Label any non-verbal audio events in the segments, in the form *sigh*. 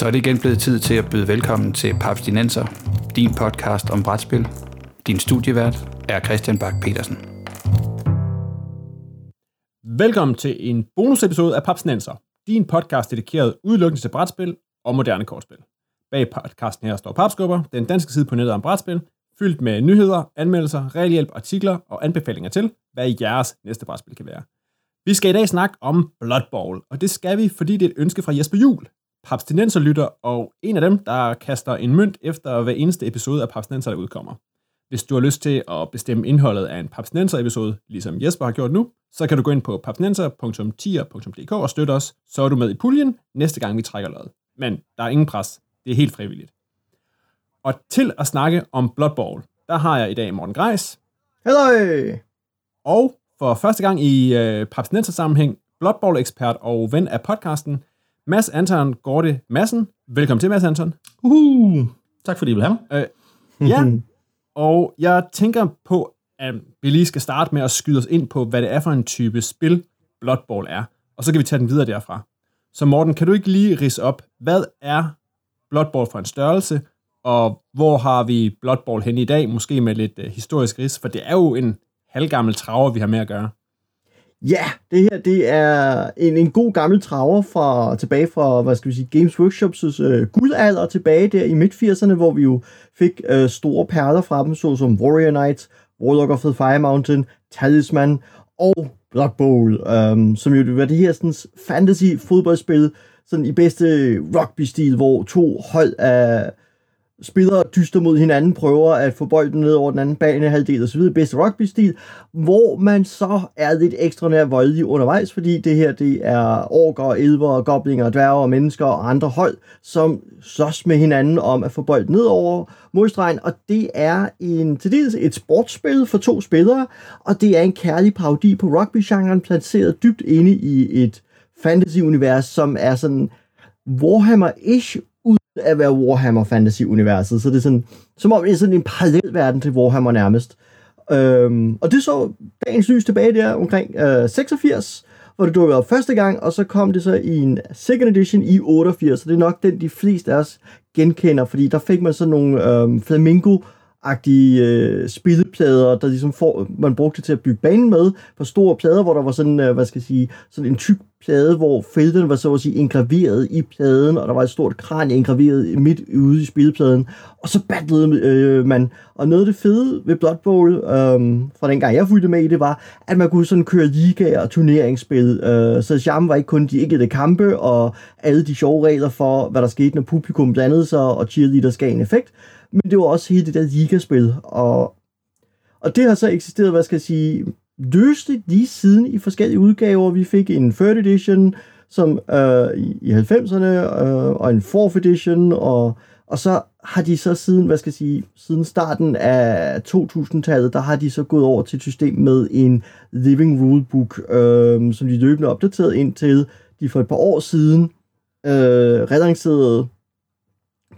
Så er det igen blevet tid til at byde velkommen til Papstinenser, din podcast om brætspil. Din studievært er Christian Bak petersen Velkommen til en bonusepisode af Papstinenser, din podcast dedikeret udelukkende til brætspil og moderne kortspil. Bag podcasten her står Papskubber, den danske side på nettet om brætspil, fyldt med nyheder, anmeldelser, regelhjælp, artikler og anbefalinger til, hvad jeres næste brætspil kan være. Vi skal i dag snakke om Blood Bowl, og det skal vi, fordi det er et ønske fra Jesper Jul, papstinenserlytter, og en af dem, der kaster en mønt efter hver eneste episode af Papstinenser, der udkommer. Hvis du har lyst til at bestemme indholdet af en Papstinenser-episode, ligesom Jesper har gjort nu, så kan du gå ind på papstinenser.tier.dk og støtte os, så er du med i puljen næste gang, vi trækker løjet. Men der er ingen pres. Det er helt frivilligt. Og til at snakke om Blood Bowl, der har jeg i dag Morten Greis. Hej! Og for første gang i øh, Papstinenser-sammenhæng, Blood Bowl-ekspert og ven af podcasten, Mads Anton Gorte Madsen. Velkommen til, Mads Anton. Uh, tak fordi I vil have mig. Øh, ja, *laughs* og jeg tænker på, at vi lige skal starte med at skyde os ind på, hvad det er for en type spil, Blood Bowl er. Og så kan vi tage den videre derfra. Så Morten, kan du ikke lige rise op, hvad er Blood Bowl for en størrelse, og hvor har vi Blood Bowl hen i dag, måske med lidt uh, historisk ris, for det er jo en halvgammel traver, vi har med at gøre. Ja, det her det er en, en god gammel traver fra tilbage fra, hvad skal vi sige, Games Workshops øh, guldalder tilbage der i midt-80'erne, hvor vi jo fik øh, store perler fra dem, såsom Warrior Knights, Warlock of the Fire Mountain, Talisman og Blood Bowl, øhm, som jo var det her sådan, fantasy fodboldspil, sådan i bedste rugby-stil, hvor to hold af spillere dyster mod hinanden, prøver at få bolden ned over den anden bane halvdel osv. Bedste rugby-stil, hvor man så er lidt ekstra nær voldelig undervejs, fordi det her det er orker, elver, goblinger, dværge og mennesker og andre hold, som slås med hinanden om at få bolden ned over modstregen, og det er en, til dels et sportsspil for to spillere, og det er en kærlig parodi på rugby-genren, placeret dybt inde i et fantasy-univers, som er sådan Warhammer-ish, at være Warhammer Fantasy-universet. Så det er sådan, som om det er sådan en parallel verden til Warhammer nærmest. Øhm, og det så dagens lys tilbage der omkring øh, 86, hvor det dukkede op første gang, og så kom det så i en second edition i 88, så det er nok den, de fleste af os genkender, fordi der fik man sådan nogle øh, flamingo agtige øh, spilleplader, der ligesom får, man brugte til at bygge banen med, for store plader, hvor der var sådan, øh, hvad skal jeg sige, sådan en tyk plade, hvor felterne var så at sige engraveret i pladen, og der var et stort kran engraveret midt ude i spillepladen, og så battlede øh, man. Og noget af det fede ved Blood Bowl, øh, fra den gang jeg fulgte med i det, var, at man kunne sådan køre liga og turneringsspil. Øh, så charmen var ikke kun de enkelte kampe, og alle de sjove regler for, hvad der skete, når publikum blandede sig, og cheerleaders gav en effekt, men det var også hele det der ligaspil, og, og det har så eksisteret, hvad skal jeg sige, løste lige siden i forskellige udgaver. Vi fik en third edition som øh, i, i 90'erne, øh, og en fourth edition, og, og så har de så siden, hvad skal jeg sige, siden starten af 2000-tallet, der har de så gået over til et system med en living rulebook, øh, som de løbende opdateret indtil de for et par år siden øh, relancerede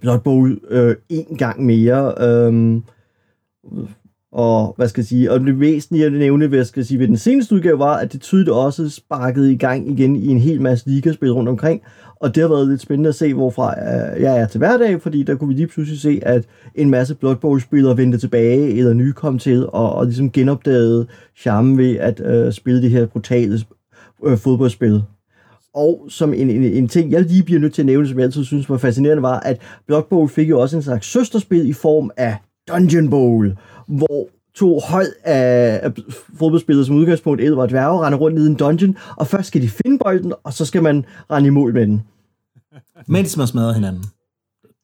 Blood Bowl øh, en gang mere. Øh, og hvad skal jeg sige, og det væsentlige at nævne, hvad skal jeg sige, ved den seneste udgave var, at det tydeligt også sparkede i gang igen i en hel masse ligaspil rundt omkring, og det har været lidt spændende at se, hvorfra øh, jeg er til hverdag, fordi der kunne vi lige pludselig se, at en masse Blood Bowl-spillere vendte tilbage, eller nye kom til, og, og ligesom genopdagede charmen ved at øh, spille det her brutale øh, fodboldspil. Og som en, en, en ting, jeg lige bliver nødt til at nævne, som jeg altid synes var fascinerende, var, at Blood Bowl fik jo også en slags søsterspil i form af Dungeon Bowl, hvor to hold af, fodboldspillere som udgangspunkt, Edward og dværge, render rundt i en dungeon, og først skal de finde bolden, og så skal man rende i mål med den. Mens man smadrer hinanden.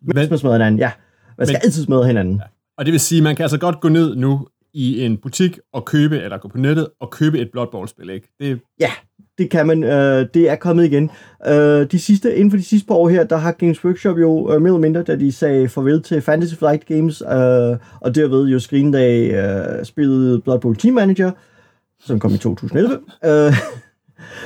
Mens man smadrer hinanden, ja. Man skal Men, altid smadre hinanden. Ja. Og det vil sige, man kan altså godt gå ned nu i en butik og købe, eller gå på nettet og købe et Blood Bowl-spil, ikke? Det... Ja, det kan man. Øh, det er kommet igen. Øh, de sidste, inden for de sidste par år her, der har Games Workshop jo øh, mere eller mindre, da de sagde farvel til Fantasy Flight Games, øh, og derved jo screendag øh, spillet Blood Bowl Team Manager, som kom i 2011. øh,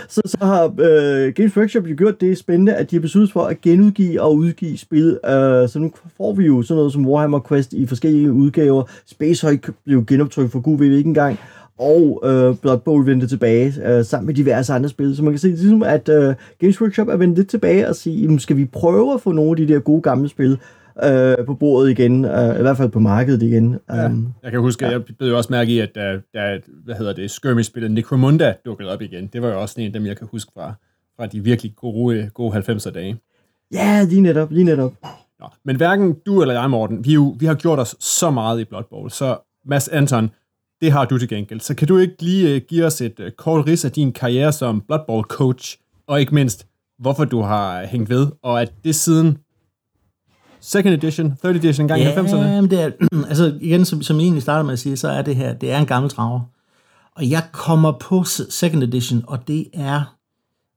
så, så har øh, Games Workshop jo gjort det spændende, at de har besluttet for at genudgive og udgive spil. Øh, så nu får vi jo sådan noget som Warhammer Quest i forskellige udgaver. Space Hulk blev genoptrykt for gud ved ikke engang. og øh, Blood Bowl vendte tilbage øh, sammen med diverse andre spil. Så man kan se ligesom, at øh, Games Workshop er vendt lidt tilbage og sige, jamen, skal vi prøve at få nogle af de der gode gamle spil øh, på bordet igen, øh, i hvert fald på markedet igen. Ja. Um, Jeg kan huske, ja. jeg blev jo også mærke i, at da, da hvad hedder det, skirmish-spillet Necromunda dukkede op igen. Det var jo også en af dem, jeg kan huske fra, fra de virkelig gode, gode 90'er dage. ja, lige netop, lige netop. Nå, men hverken du eller jeg, Morten, vi, jo, vi har gjort os så meget i Blood Bowl, så Mads Anton, det har du til gengæld. Så kan du ikke lige uh, give os et kort rids af din karriere som Blood Bowl coach, og ikke mindst, hvorfor du har hængt ved, og at det siden second edition, third edition gang i 90'erne. Ja, men det er, *clears throat* altså igen, som, som I egentlig startede med at sige, så er det her, det er en gammel traver. Og jeg kommer på second edition, og det er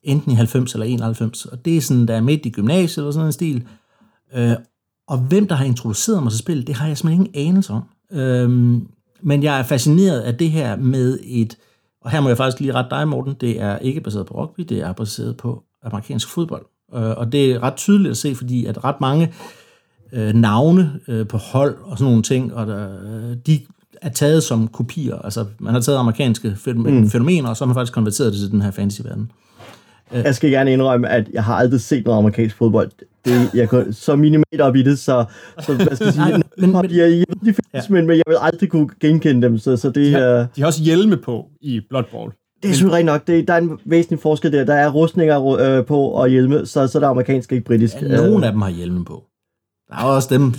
enten i 90 eller 91, og det er sådan, der er midt i gymnasiet eller sådan en stil. Øh, og hvem der har introduceret mig til spil, det har jeg simpelthen ingen anelse om. Øhm, men jeg er fascineret af det her med et, og her må jeg faktisk lige rette dig, Morten, det er ikke baseret på rugby, det er baseret på amerikansk fodbold. Øh, og det er ret tydeligt at se, fordi at ret mange øh, navne øh, på hold og sådan nogle ting, og der, øh, de er taget som kopier. Altså, man har taget amerikanske fænomen- mm. fænomener, og så har man faktisk konverteret det til den her fantasy-verden. Jeg skal gerne indrømme, at jeg har aldrig set noget amerikansk fodbold. Det, jeg går så minimalt op i det, så, så hvad skal jeg *laughs* sige, Nej, men, men- jeg, jeg ved, de findes, Ja. men, men jeg vil aldrig kunne genkende dem, så, så det, De har, øh, de har også hjelme på i Blood Bowl. det er selvfølgelig rigtigt nok. Det, der er en væsentlig forskel der. Der er rustninger øh, på og hjelme, så, så der er amerikansk, ikke britisk. Ja, nogle af dem har hjelme på. Der er også dem,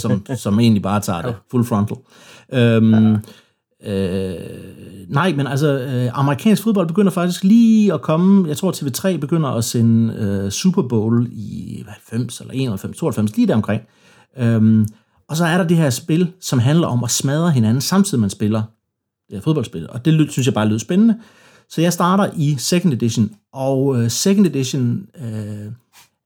som, som egentlig bare tager det full frontal. Øhm, øh, nej, men altså, øh, amerikansk fodbold begynder faktisk lige at komme, jeg tror TV3 begynder at sende øh, Super Bowl i 90 eller 91, 92, lige der omkring. Øhm, og så er der det her spil, som handler om at smadre hinanden, samtidig man spiller det her fodboldspil. Og det synes jeg bare lød spændende. Så jeg starter i second edition, og øh, second edition øh,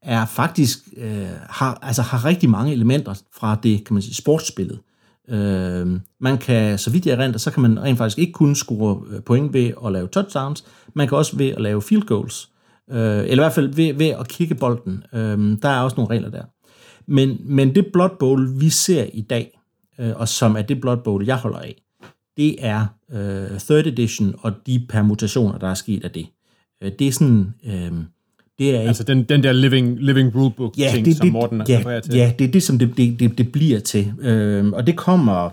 er faktisk øh, har, altså har rigtig mange elementer fra det, kan man sige, sportsspillet. Øh, man kan, så vidt jeg rent, så kan man rent faktisk ikke kun score øh, point ved at lave touchdowns, man kan også ved at lave field goals, øh, eller i hvert fald ved, ved at kigge bolden. Øh, der er også nogle regler der. Men, men det Blood Bowl, vi ser i dag, øh, og som er det Blood Bowl, jeg holder af, det er øh, third edition og de permutationer, der er sket af det. Øh, det er sådan, øh, det er ikke Altså den, den der living, living rulebook ja, ting, det, som det, Morten ja, refererer til. Ja, det er det, som det, det, det, det bliver til. Øhm, og det kommer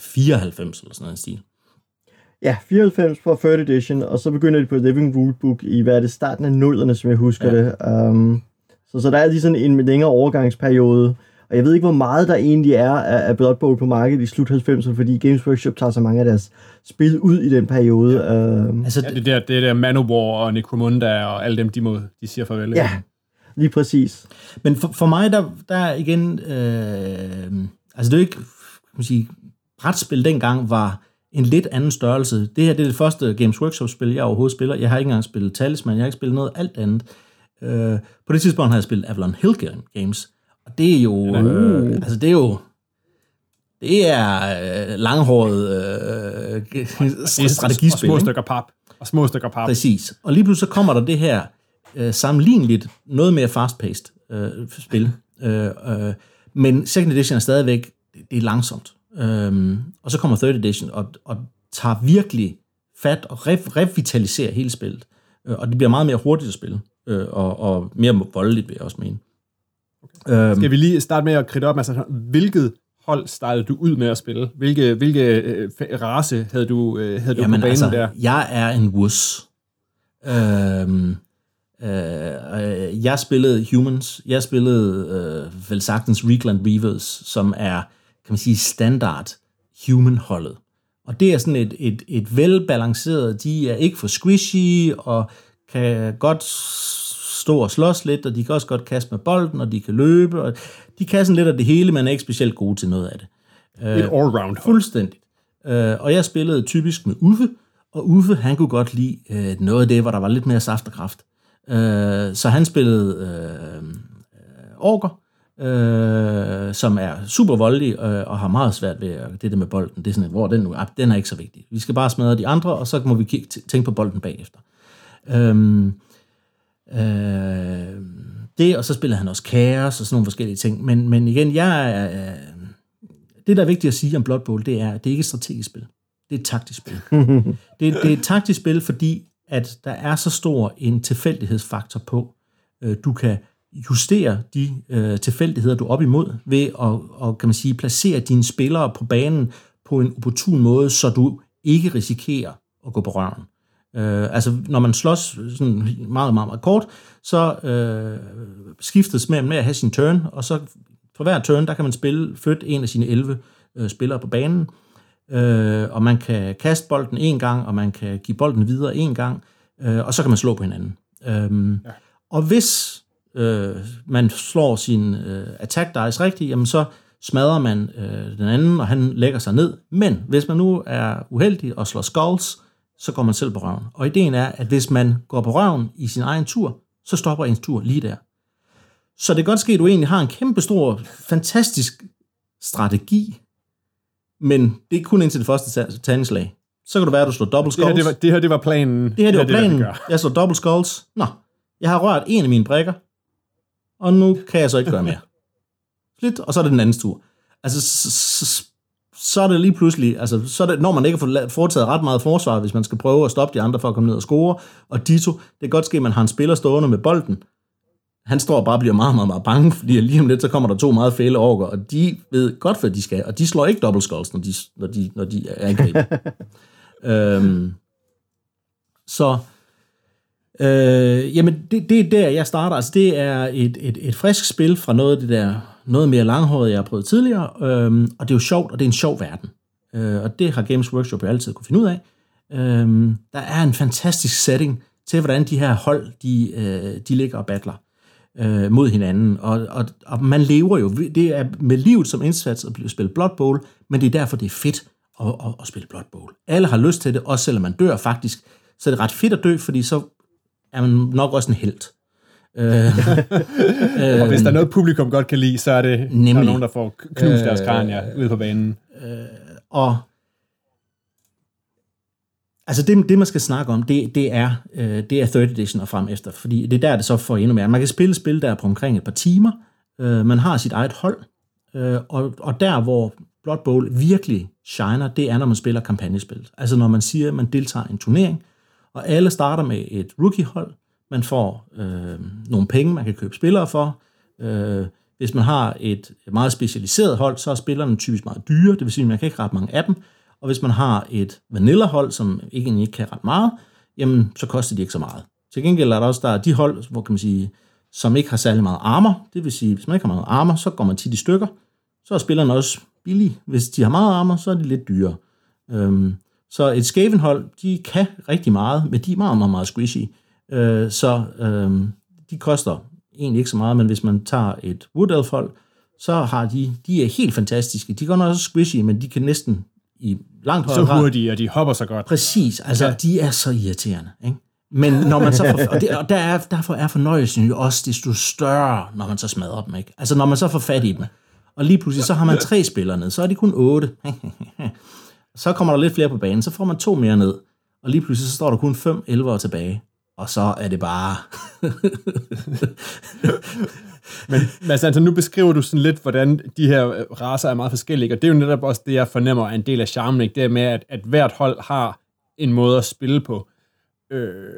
94 eller sådan en stil. Ja, 94 på 3rd edition, og så begynder de på Living Rulebook i, hvad er det, starten af nullerne, som jeg husker ja. det. Um, så, så der er lige sådan en længere overgangsperiode, og jeg ved ikke, hvor meget der egentlig er af, af Blood Bowl på markedet i slut 90'erne, fordi Games Workshop tager så mange af deres spil ud i den periode. Ja. Um, Altså, Ja, det der, det der Manowar og Necromunda og alle dem, de, må, de siger farvel. ja, lige præcis. Men for, for mig, der, der er igen... Øh, altså, det er jo ikke... Kan man sige, brætspil dengang var en lidt anden størrelse. Det her det er det første Games Workshop-spil, jeg overhovedet spiller. Jeg har ikke engang spillet Talisman, jeg har ikke spillet noget alt andet. Øh, på det tidspunkt har jeg spillet Avalon Hill Games, og det er jo... Øh, altså, det er jo... Det er øh, langhåret øh, strategispil. Og små stykker pap. Og små stykker pap. Præcis. Og lige pludselig så kommer der det her øh, sammenligneligt, noget mere fast-paced øh, spil. Øh, øh, men second edition er stadigvæk, det, er langsomt. Øhm, og så kommer third edition og, og tager virkelig fat og re- revitaliserer hele spillet. Øh, og det bliver meget mere hurtigt at spille. Øh, og, og mere voldeligt, vil jeg også mene. Øhm, Skal vi lige starte med at kridte op? Altså, hvilket hold startede du ud med at spille? Hvilke, hvilke øh, race havde du, øh, havde du Jamen, på banen altså, der? jeg er en wuss. Øhm, øh, jeg spillede Humans. Jeg spillede øh, vel sagtens Reekland Reavers, som er, kan man sige, standard human-holdet. Og det er sådan et, et, et velbalanceret, de er ikke for squishy, og kan godt stå og slås lidt, og de kan også godt kaste med bolden, og de kan løbe, og de kan sådan lidt af det hele, men er ikke specielt gode til noget af det. Et allround hold. Fuldstændigt. Øh, og jeg spillede typisk med Uffe, og Uffe, han kunne godt lide øh, noget af det, hvor der var lidt mere saft og kraft. Øh, så han spillede øh, øh, orker, øh, som er super voldelig øh, og har meget svært ved at, det der med bolden. Det er sådan, hvor den nu er, den er ikke så vigtig. Vi skal bare smadre de andre, og så må vi kigge, tænke på bolden bagefter. Øhm, øh, det, og så spiller han også Chaos og sådan nogle forskellige ting. Men, men igen, jeg er, øh, det, der er vigtigt at sige om Blood Bowl, det er, at det ikke er et strategisk spil. Det er et taktisk spil. *laughs* det, det er et taktisk spil, fordi at der er så stor en tilfældighedsfaktor på. Øh, du kan justere de øh, tilfældigheder, du er op imod, ved at og, kan man sige, placere dine spillere på banen på en opportun måde, så du ikke risikerer at gå på røven. Øh, altså, når man slås sådan meget, meget, meget kort, så øh, skiftes med, med at have sin turn, og så for hver turn, der kan man spille, flytte en af sine 11 øh, spillere på banen, øh, og man kan kaste bolden en gang, og man kan give bolden videre en gang, øh, og så kan man slå på hinanden. Øh, ja. Og hvis øh, man slår sin øh, attack dice rigtigt, jamen så smadrer man øh, den anden, og han lægger sig ned. Men hvis man nu er uheldig og slår skulls, så går man selv på røven. Og ideen er, at hvis man går på røven i sin egen tur, så stopper ens tur lige der. Så det kan godt ske, at du egentlig har en kæmpe stor, fantastisk strategi, men det er kun indtil det første tandslag. Så kan det være, at du slår double skulls. Det her, det var, det her, det var planen. Det her, det var planen. Det, jeg slår double skulls. Nå, jeg har rørt en af mine brækker, og nu kan jeg så ikke gøre mere. Slidt, og så er det den andens tur. Altså, så, er det lige pludselig, altså, så er det, når man ikke har foretaget ret meget forsvar, hvis man skal prøve at stoppe de andre for at komme ned og score, og Dito, det kan godt ske, at man har en spiller stående med bolden, han står og bare bliver meget, meget, meget bange, fordi lige om lidt, så kommer der to meget fæle orker, og de ved godt, hvad de skal, og de slår ikke double skulls, når de, når de, når de er angrebet. *laughs* øhm, så, øh, jamen, det, det er der, jeg starter. Altså, det er et, et, et frisk spil fra noget af det der, noget mere langhåret, jeg har prøvet tidligere, øhm, og det er jo sjovt, og det er en sjov verden. Øh, og det har Games Workshop jo altid kunne finde ud af. Øhm, der er en fantastisk setting til, hvordan de her hold, de, øh, de ligger og battler øh, mod hinanden. Og, og, og man lever jo, det er med livet som indsats at spille Blood Bowl, men det er derfor, det er fedt at, at, at spille Blood Bowl. Alle har lyst til det, også selvom man dør faktisk. Så er det ret fedt at dø, fordi så er man nok også en held øh, og hvis der er noget, publikum godt kan lide, så er det nemlig, der er nogen, der får knust øh, deres kranier ude på banen. Øh, og Altså det, det man skal snakke om, det, det, er, øh, det er 3rd edition og frem efter, fordi det er der, det så får endnu mere. Man kan spille spil der på omkring et par timer, øh, man har sit eget hold, øh, og, og der, hvor Blood Bowl virkelig shiner, det er, når man spiller kampagnespil. Altså når man siger, at man deltager i en turnering, og alle starter med et rookie-hold, man får øh, nogle penge, man kan købe spillere for. Øh, hvis man har et meget specialiseret hold, så er spillerne typisk meget dyre, det vil sige, at man kan ikke ret mange af dem, og hvis man har et vanilla-hold, som ikke, ikke kan ret meget, jamen, så koster de ikke så meget. Til gengæld er der også der er de hold, hvor kan man sige, som ikke har særlig meget armor. Det vil sige, hvis man ikke har meget armor, så går man tit i stykker. Så er spillerne også billige. Hvis de har meget armor, så er de lidt dyre. Øhm, så et Skaven-hold, de kan rigtig meget, men de er meget, meget, meget squishy. Øh, så øhm, de koster egentlig ikke så meget, men hvis man tager et Wood Elf-hold, så har de, de er helt fantastiske. De går også squishy, men de kan næsten i langt højere Så hurtige, og de hopper så godt. Præcis, altså ja. de er så irriterende. Ikke? Men når man så får, og, det, og der er, derfor er fornøjelsen jo også desto større, når man så smadrer dem. Ikke? Altså når man så får fat i dem. Og lige pludselig, så har man tre spillere ned, så er de kun otte. *laughs* så kommer der lidt flere på banen, så får man to mere ned. Og lige pludselig, så står der kun fem elvere tilbage. Og så er det bare... *laughs* Men Mads, altså, altså, nu beskriver du sådan lidt, hvordan de her øh, raser er meget forskellige, og det er jo netop også det, jeg fornemmer er en del af charmen, ikke? det er med, at, at hvert hold har en måde at spille på. Øh,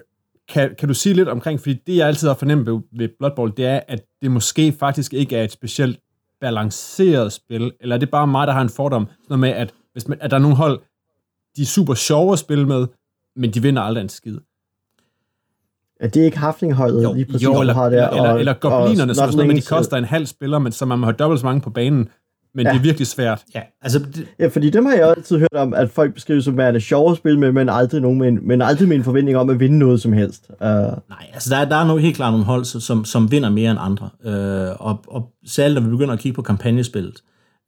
kan, kan du sige lidt omkring, fordi det, jeg altid har fornemt ved, ved Blood Bowl, det er, at det måske faktisk ikke er et specielt balanceret spil, eller er det bare mig, der har en fordom, sådan med, at, hvis man, at der er nogle hold, de er super sjove at spille med, men de vinder aldrig en skid. Er det ikke Haflingholdet jo, lige præcis, jo, eller, har der? Eller, og, eller Goblinerne, som sådan noget, men de koster en halv spiller, men så man må have dobbelt så mange på banen. Men ja. det er virkelig svært. Ja, altså, det... ja, fordi dem har jeg altid hørt om, at folk beskriver som værende sjove at spille med, men aldrig, nogen med en, men aldrig med en forventning om at vinde noget som helst. Uh... Nej, altså der, der er nogle, helt klart nogle hold, som, som vinder mere end andre. Uh, og, og særligt når vi begynder at kigge på kampagnespillet.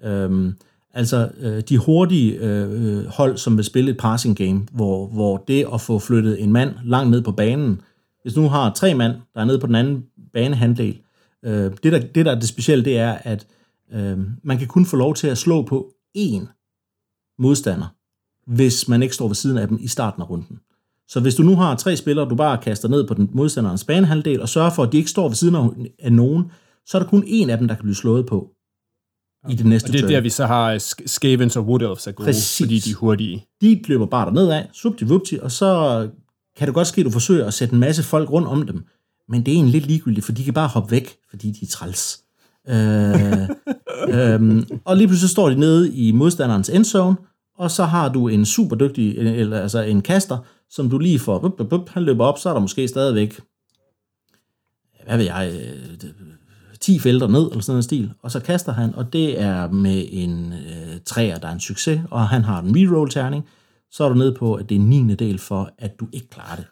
Uh, altså uh, de hurtige uh, hold, som vil spille et passing game, hvor, hvor det at få flyttet en mand langt ned på banen, hvis du nu har tre mand, der er nede på den anden banehandel, øh, det, der, det der er det specielle, det er, at øh, man kan kun få lov til at slå på én modstander, hvis man ikke står ved siden af dem i starten af runden. Så hvis du nu har tre spillere, du bare kaster ned på den modstanderens banehalvdel, og sørger for, at de ikke står ved siden af nogen, så er der kun én af dem, der kan blive slået på. i det næste Og det er turn. der, vi så har Sk- Skavens og Wood Elves er gode, Præcis. fordi de er hurtige. de løber bare derned af, subti og så kan det godt ske, at du forsøger at sætte en masse folk rundt om dem, men det er egentlig lidt ligegyldigt, for de kan bare hoppe væk, fordi de er træls. Øh, *laughs* øhm, og lige pludselig står de nede i modstanderens endzone, og så har du en super dygtig, eller altså en kaster, som du lige får, bup, bup, bup, han løber op, så er der måske stadigvæk, hvad ved jeg, øh, 10 felter ned, eller sådan en stil, og så kaster han, og det er med en øh, træer, der er en succes, og han har en reroll-terning, så er du nede på, at det er en 9. del for, at du ikke klarer det.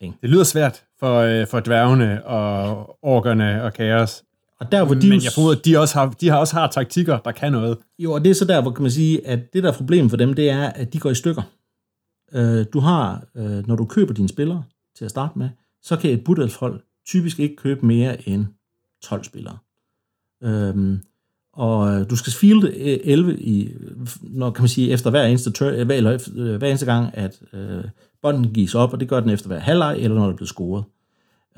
Det lyder svært for, øh, for dværgene og orkerne og kaos. Og der, hvor de Men jeg formoder, at de også har, de har også har taktikker, der kan noget. Jo, og det er så der, hvor kan man sige, at det der er problemet for dem, det er, at de går i stykker. Øh, du har, øh, når du køber dine spillere til at starte med, så kan et budelfhold typisk ikke købe mere end 12 spillere. Øhm, og øh, du skal fielde øh, 11 i, når kan man sige, efter hver eneste, tur, øh, hver, eller, hver eneste gang, at øh, bolden gives op, og det gør den efter hver halvleg, eller når der bliver scoret.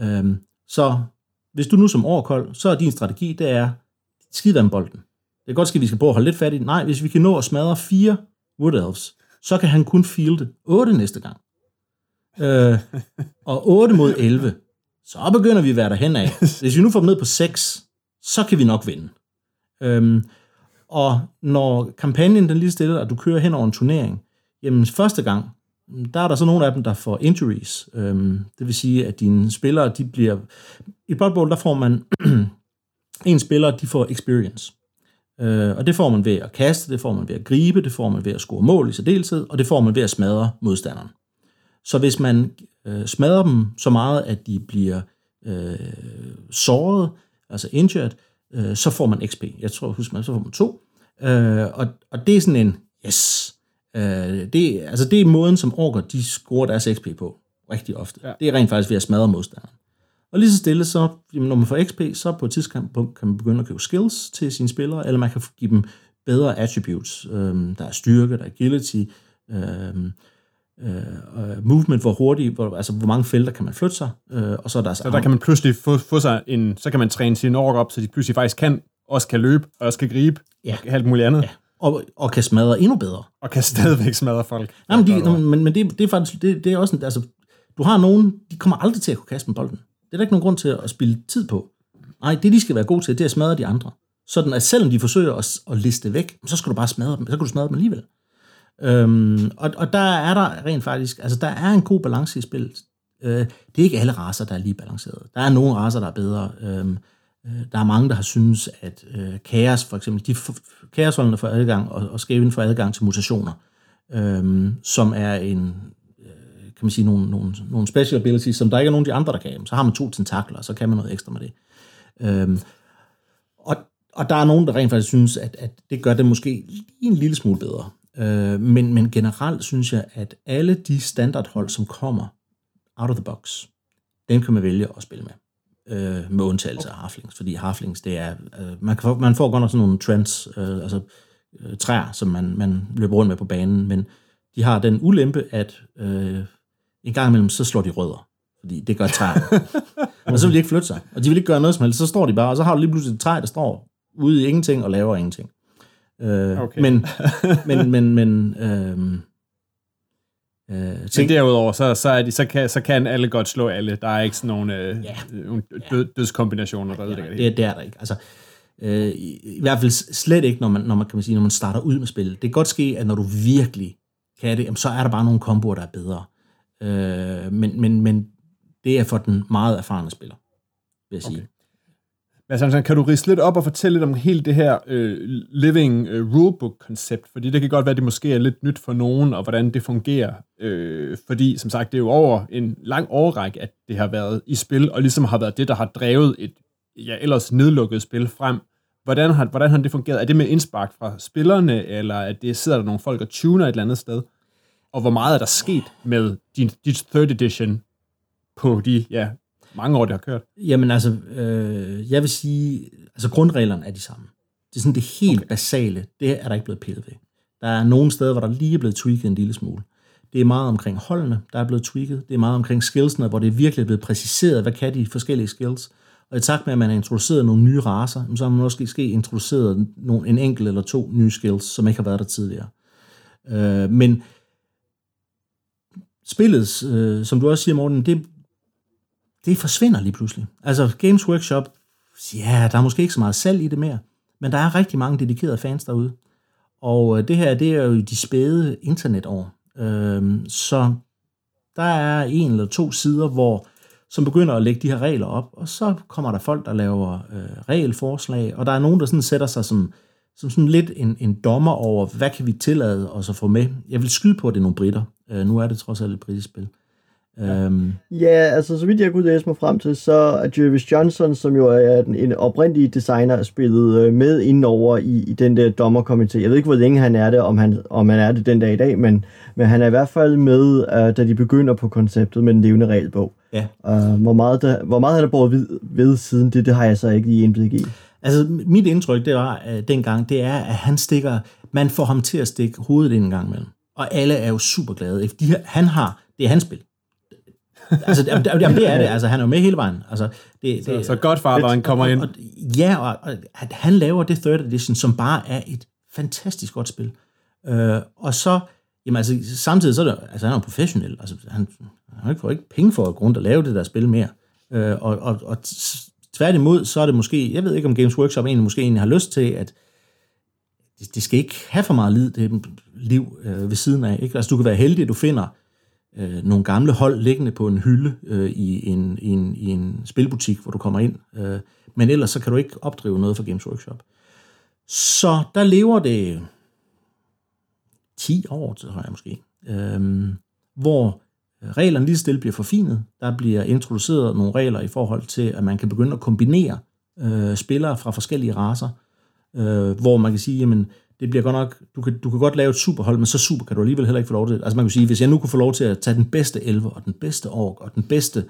Øhm, så hvis du nu som overkold, så er din strategi, det er, skid med bolden. Det kan godt at vi skal prøve at holde lidt fat i. Nej, hvis vi kan nå at smadre fire Wood Elves, så kan han kun fielde 8 næste gang. Øh, og 8 mod 11, så begynder vi at være derhen af. *laughs* Hvis vi nu får dem ned på 6, så kan vi nok vinde. Øhm, og når kampagnen den lige stille, og du kører hen over en turnering, jamen første gang, der er der så nogle af dem, der får injuries. Øhm, det vil sige, at dine spillere, de bliver... I Blood Bowl, der får man *clears throat* en spiller, de får experience. Øh, og det får man ved at kaste, det får man ved at gribe, det får man ved at score mål i særdeleshed, og det får man ved at smadre modstanderen. Så hvis man øh, smadrer dem så meget, at de bliver øh, såret, altså injured, øh, så får man XP. Jeg tror, husk man, så får man to. Øh, og, og det er sådan en, yes, øh, det, altså det er måden, som orker, de scorer deres XP på, rigtig ofte. Ja. Ja. Det er rent faktisk ved at smadre modstanderen. Og lige så stille, så jamen, når man får XP, så på et tidspunkt kan man begynde at købe skills til sine spillere, eller man kan give dem bedre attributes. Øhm, der er styrke, der er agility, øhm, øh, movement, hvor hurtigt, hvor, altså hvor mange felter kan man flytte sig, øh, og så er der Så der kan man pludselig få, få sig en, så kan man træne sine ork op, så de pludselig faktisk kan, også kan løbe, og også kan gribe, Ja. og alt muligt andet, ja, og, og kan smadre endnu bedre. og kan stadigvæk smadre folk. Nej, men, de, nå, men, men det, det er faktisk, det, det er også en, altså, du har nogen, de kommer aldrig til at kunne kaste med bolden. Det er der ikke nogen grund til at spille tid på. Nej, det de skal være gode til, det er at smadre de andre. Sådan at selvom de forsøger at, at liste væk, så skal du bare smadre dem, så kan du smadre dem alligevel. Øhm, og, og der er der rent faktisk, altså der er en god balance i spillet. Øh, det er ikke alle raser, der er lige balanceret. Der er nogle raser, der er bedre. Øhm, øh, der er mange, der har synes, at øh, kaos for eksempel, de kaosholdene får adgang, og, og Skaven får adgang til mutationer, øhm, som er en, øh, kan man sige, nogle, nogle, nogle special abilities, som der ikke er nogen af de andre, der kan. Så har man to tentakler, og så kan man noget ekstra med det. Øhm, og, og der er nogen, der rent faktisk synes, at, at det gør det måske lige en lille smule bedre. Øh, men, men generelt synes jeg, at alle de standardhold, som kommer out of the box, dem kan man vælge at spille med. Øh, med undtagelse okay. af Halflings, fordi Halflings, det er, øh, man, kan man får godt nok sådan nogle trends, øh, altså øh, træer, som man, man løber rundt med på banen, men de har den ulempe, at øh, en gang imellem, så slår de rødder, fordi det gør træer. og *laughs* så vil de ikke flytte sig, og de vil ikke gøre noget som helst, så står de bare, og så har du lige pludselig et træ, der står ude i ingenting og laver ingenting. Øh, Okay. Men, *laughs* men, men, men øh, øh, Men ting, derudover, så, så, er de, så, kan, så kan alle godt slå alle. Der er ikke sådan nogle, øh, Ja. nogle død, dødskombinationer, der ødelægger det. det, det er der ikke. Altså, øh, i, I hvert fald slet ikke, når man, når man, kan man sige, når man starter ud med spillet. Det kan godt ske, at når du virkelig kan det, jamen, så er der bare nogle komboer, der er bedre. Øh, men, men, men det er for den meget erfarne spiller, vil jeg sige. Okay. Men Hansen, kan du rise lidt op og fortælle lidt om hele det her øh, living øh, rulebook-koncept? Fordi det kan godt være, at det måske er lidt nyt for nogen, og hvordan det fungerer. Øh, fordi, som sagt, det er jo over en lang årrække, at det har været i spil, og ligesom har været det, der har drevet et ja, ellers nedlukket spil frem. Hvordan har, hvordan har det fungeret? Er det med indspark fra spillerne, eller er det, sidder der nogle folk og tuner et eller andet sted? Og hvor meget er der sket med din, dit third edition på de ja, mange år, det har kørt? Jamen altså, øh, jeg vil sige, altså grundreglerne er de samme. Det er sådan det helt okay. basale, det er der ikke blevet pillet ved. Der er nogle steder, hvor der lige er blevet tweaked en lille smule. Det er meget omkring holdene, der er blevet tweaked. Det er meget omkring skillsene, hvor det virkelig er blevet præciseret, hvad kan de forskellige skills. Og i takt med, at man har introduceret nogle nye raser, så har man måske ske introduceret nogle, en enkelt eller to nye skills, som ikke har været der tidligere. Øh, men spillet, øh, som du også siger, Morten, det, det forsvinder lige pludselig. Altså Games Workshop, ja, der er måske ikke så meget salg i det mere, men der er rigtig mange dedikerede fans derude. Og øh, det her, det er jo de spæde internetår. Øhm, så der er en eller to sider, hvor som begynder at lægge de her regler op, og så kommer der folk, der laver øh, regelforslag, og der er nogen, der sådan sætter sig som, som sådan lidt en, en dommer over, hvad kan vi tillade os at få med. Jeg vil skyde på, at det er nogle britter. Øh, nu er det trods alt et britisk spil. Øhm. Ja, altså så vidt jeg kunne læse mig frem til, så er Jervis Johnson, som jo er den, en oprindelig designer, spillet øh, med indover i, i den der dommerkomité. Jeg ved ikke, hvor længe han er det, om han, om han er det den dag i dag, men, men han er i hvert fald med, uh, da de begynder på konceptet med den levende regelbog. Ja. Uh, hvor, meget der, hvor meget han er båret ved, ved siden, det, det har jeg så ikke lige indblik i. Altså, mit indtryk, det var uh, dengang, det er, at han stikker, man får ham til at stikke hovedet ind en gang imellem. Og alle er jo super glade. De han har, det er hans spil altså, jamen, det er det. Altså, han er jo med hele vejen. Altså, det, så, det, så Godfatheren kommer ind. Og, ja, og, og han laver det third edition, som bare er et fantastisk godt spil. Øh, og så, jamen altså, samtidig så er det, altså han er jo professionel. Altså, han, han får ikke penge for at grund at lave det der spil mere. Øh, og, og, og tværtimod, så er det måske, jeg ved ikke om Games Workshop egentlig måske egentlig har lyst til, at det, det skal ikke have for meget liv, det liv øh, ved siden af. Ikke? Altså, du kan være heldig, at du finder øh, nogle gamle hold liggende på en hylde øh, i, en, i, en, i en spilbutik, hvor du kommer ind. Øh, men ellers så kan du ikke opdrive noget for Games Workshop. Så der lever det 10 år, tror jeg måske, øh, hvor reglerne lige stille bliver forfinet. Der bliver introduceret nogle regler i forhold til, at man kan begynde at kombinere øh, spillere fra forskellige raser, øh, hvor man kan sige, jamen, det bliver godt nok, du kan, du kan godt lave et superhold, men så super kan du alligevel heller ikke få lov til. Altså man kan sige, hvis jeg nu kunne få lov til at tage den bedste elver, og den bedste ork, og den bedste,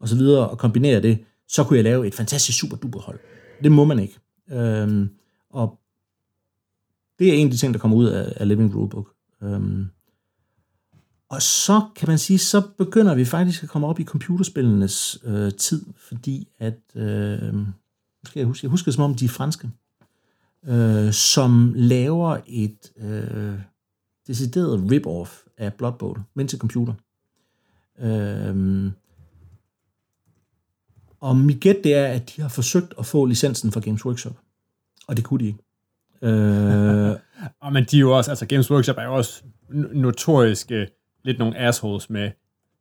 og så videre, og kombinere det, så kunne jeg lave et fantastisk super duper hold. Det må man ikke. Øhm, og det er en af de ting, der kommer ud af, af Living Rulebook. Øhm, og så kan man sige, så begynder vi faktisk at komme op i computerspillenes øh, tid, fordi at, øh, skal jeg huske, jeg husker det som om, de er franske øh, som laver et øh, decideret rip-off af Blood Bowl, men til computer. Øh, og mit gæt det er, at de har forsøgt at få licensen fra Games Workshop, og det kunne de ikke. Øh, *laughs* og men de er jo også, altså Games Workshop er jo også notoriske lidt nogle assholes med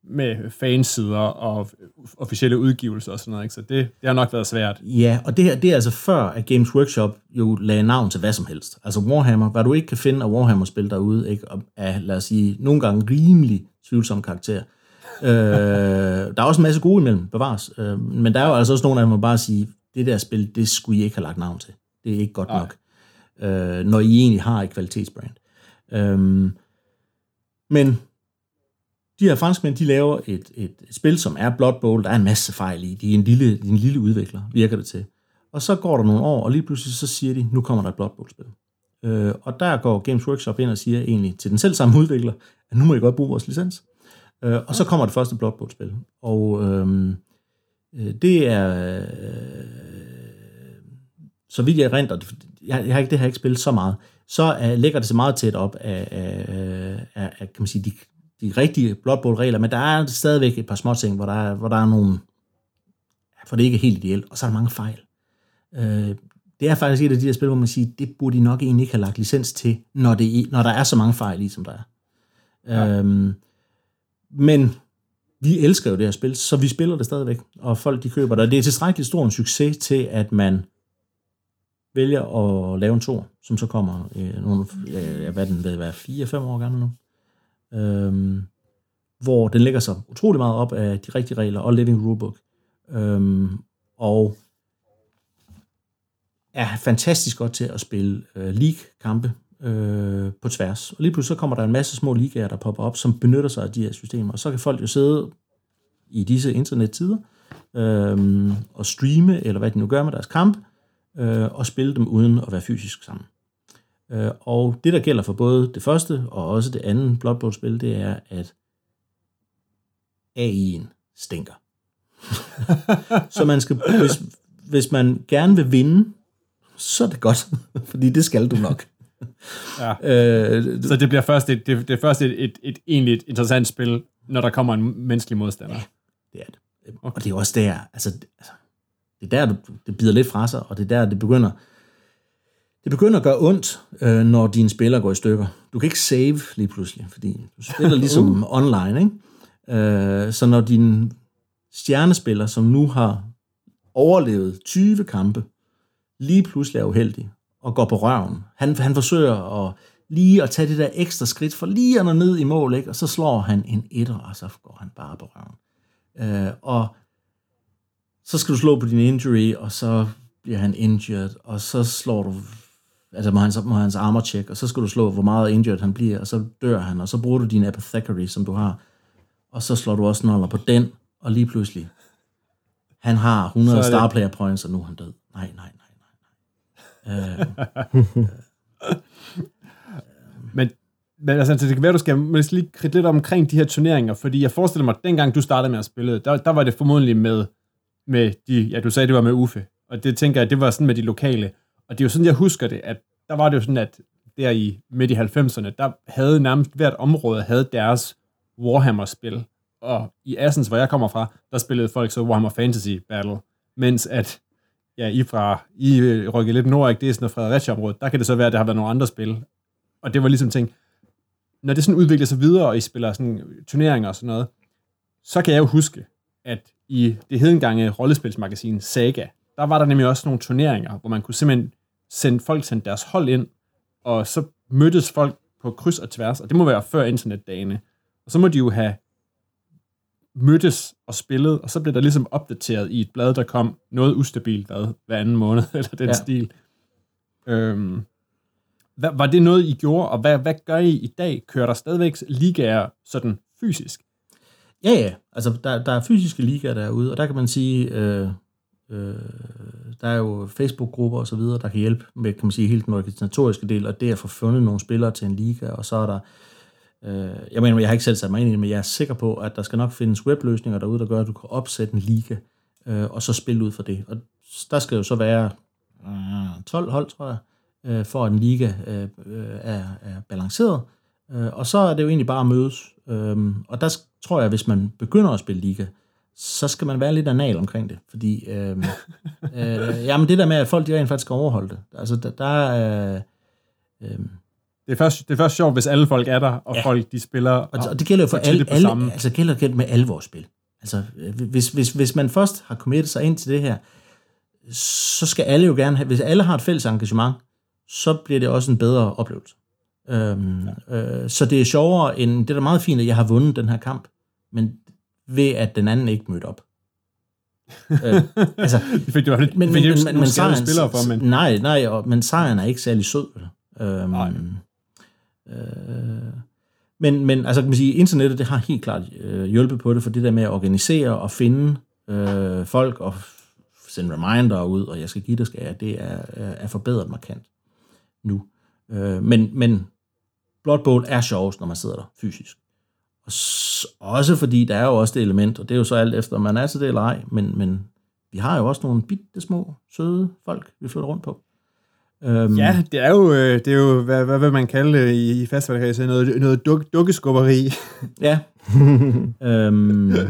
med fansider og officielle udgivelser og sådan noget, ikke? så det, det har nok været svært. Ja, og det her, det er altså før, at Games Workshop jo lagde navn til hvad som helst. Altså Warhammer, hvad du ikke kan finde af Warhammer-spil derude, ikke? Og er, lad os sige, nogle gange rimelig tvivlsom karakter. øh, *laughs* der er også en masse gode imellem, bevares. Øh, men der er jo altså også nogle af dem, der bare sige, det der spil, det skulle I ikke have lagt navn til. Det er ikke godt Ej. nok. Øh, når I egentlig har et kvalitetsbrand. Øh, men de her franskmænd, de laver et, et spil, som er Blood Bowl. Der er en masse fejl i. De er en lille, de er en lille udvikler, virker det til. Og så går der nogle år, og lige pludselig så siger de, nu kommer der et Blood Bowl-spil. Øh, og der går Games Workshop ind og siger egentlig til den selv samme udvikler, at nu må I godt bruge vores licens. Øh, og så kommer det første Blood Bowl-spil. Og øhm, øh, det er... Øh, så vidt jeg rent, jeg, jeg har ikke, det har jeg ikke spillet så meget, så uh, lægger det sig meget tæt op af, af, af, af kan man sige, de, de rigtige Blood Bowl-regler, men der er stadigvæk et par små ting, hvor der er, hvor der er nogle, for det ikke er helt ideelt, og så er der mange fejl. Øh, det er faktisk et af de her spil, hvor man siger, det burde de nok egentlig ikke have lagt licens til, når, det, når der er så mange fejl i, som der er. Ja. Øhm, men vi elsker jo det her spil, så vi spiller det stadigvæk, og folk de køber det, og det er tilstrækkeligt stor en succes til, at man vælger at lave en tor, som så kommer øh, nogle, øh, hvad den ved, være 4-5 år gammel nu øhm, hvor den lægger sig utrolig meget op af de rigtige regler og Living Rulebook. Øhm, og er fantastisk godt til at spille øh, league-kampe øh, på tværs. Og lige pludselig så kommer der en masse små ligaer, der popper op, som benytter sig af de her systemer. Og så kan folk jo sidde i disse internettider øh, og streame, eller hvad de nu gør med deres kamp, øh, og spille dem uden at være fysisk sammen. Øh, og det, der gælder for både det første og også det andet Blood Bowl-spil, det er, at AI'en stinker. *laughs* så man skal, hvis, hvis man gerne vil vinde, så er det godt, *laughs* fordi det skal du nok. *laughs* Ja. Øh, Så det bliver først et, det, det er først et, et, et egentlig interessant spil, når der kommer en menneskelig modstander. Ja. det er det. Okay. Og det er også der, altså, det- altså det er der, det bider lidt fra sig, og det er der, det begynder, det begynder at gøre ondt, øh, når dine spillere går i stykker. Du kan ikke save lige pludselig, fordi du spiller ligesom *laughs* online, ikke? Øh, så når din stjernespiller, som nu har overlevet 20 kampe, lige pludselig er uheldig og går på røven. Han, han forsøger at lige at tage det der ekstra skridt for lige at nå ned i mål, ikke? og så slår han en etter, og så går han bare på røven. Øh, og så skal du slå på din injury, og så bliver han injured, og så slår du, altså må hans, må hans armor check, og så skal du slå, hvor meget injured han bliver, og så dør han, og så bruger du din apothecary, som du har, og så slår du også noller på den, og lige pludselig, han har 100 Så er det- star player points, og nu er han død. Nej, nej, nej, nej. nej. Øh, *laughs* Men, men altså, det kan være, du skal lige kridte lidt omkring de her turneringer, fordi jeg forestiller mig, at dengang du startede med at spille, der, der var det formodentlig med, med de, ja, du sagde, det var med Uffe, og det tænker jeg, det var sådan med de lokale, og det er jo sådan, jeg husker det, at der var det jo sådan, at der i midt i 90'erne, der havde nærmest hvert område havde deres Warhammer-spil, og i Assens, hvor jeg kommer fra, der spillede folk så Warhammer Fantasy Battle, mens at ja, I fra, I øh, rykker lidt nord, ikke? det er sådan noget Fredericia-område, der kan det så være, at der har været nogle andre spil, og det var ligesom ting, når det sådan udvikler sig videre, og I spiller sådan turneringer og sådan noget, så kan jeg jo huske, at i det hedengange rollespilsmagasin Saga, der var der nemlig også nogle turneringer, hvor man kunne simpelthen sende folk sendte deres hold ind, og så mødtes folk på kryds og tværs, og det må være før internetdagene. Og så må de jo have mødtes og spillet, og så blev der ligesom opdateret i et blad, der kom noget ustabilt hvad, hver anden måned, *laughs* eller den ja. stil. Øhm, hvad, var det noget, I gjorde, og hvad, hvad gør I i dag? Kører der stadigvæk ligaer sådan fysisk? Ja, ja. Altså, der, der er fysiske ligaer derude, og der kan man sige, øh, øh, der er jo Facebook-grupper og så videre, der kan hjælpe med, kan man sige, helt den organisatoriske del, og det at få fundet nogle spillere til en liga, og så er der, øh, jeg mener, jeg har ikke selv sat mig ind i det, men jeg er sikker på, at der skal nok findes webløsninger derude, der gør, at du kan opsætte en liga, øh, og så spille ud for det. Og der skal jo så være øh, 12 hold, tror jeg, øh, for at en liga øh, er, er balanceret. Øh, og så er det jo egentlig bare at mødes. Øh, og der tror jeg, hvis man begynder at spille liga, så skal man være lidt anal omkring det. Fordi, øhm, *laughs* øh, jamen det der med, at folk de rent faktisk skal overholde det. Altså der, der er... øhm, Det er først, det er først sjovt, hvis alle folk er der, og Ja. folk de spiller. og, og det gælder jo for alle, alle samme. altså gælder det med alle vores spil. Altså øh, hvis, hvis, hvis man først har committet sig ind til det her, så skal alle jo gerne have, hvis alle har et fælles engagement, så bliver det også en bedre oplevelse. Øhm, ja. øh, så det er sjovere end, det er da meget fint, at jeg har vundet den her kamp, men ved at den anden ikke mødte op. øh, *laughs* altså, Det fik du men, men, men, men, men sejren, spillere for, men Nej, nej, og, men sejren er ikke særlig sød. Øhm, Nej. Øh, men, men altså kan man sige, internettet det har helt klart øh, hjulpet på det, for det der med at organisere og finde øh, folk og sende reminder ud, og jeg skal give det, skal jeg, det er, er er forbedret markant nu. Øh, men, men Blood Bowl er sjovest, når man sidder der fysisk. Også fordi der er jo også det element, og det er jo så alt efter, om man er til det eller ej, men, men vi har jo også nogle bitte små, søde folk, vi flytter rundt på. Øhm, ja, det er jo, øh, det er jo hvad, hvad vil man kalde i, i festivalkredse, noget, noget duk, dukkeskubberi. *laughs* Ja. øhm, øh,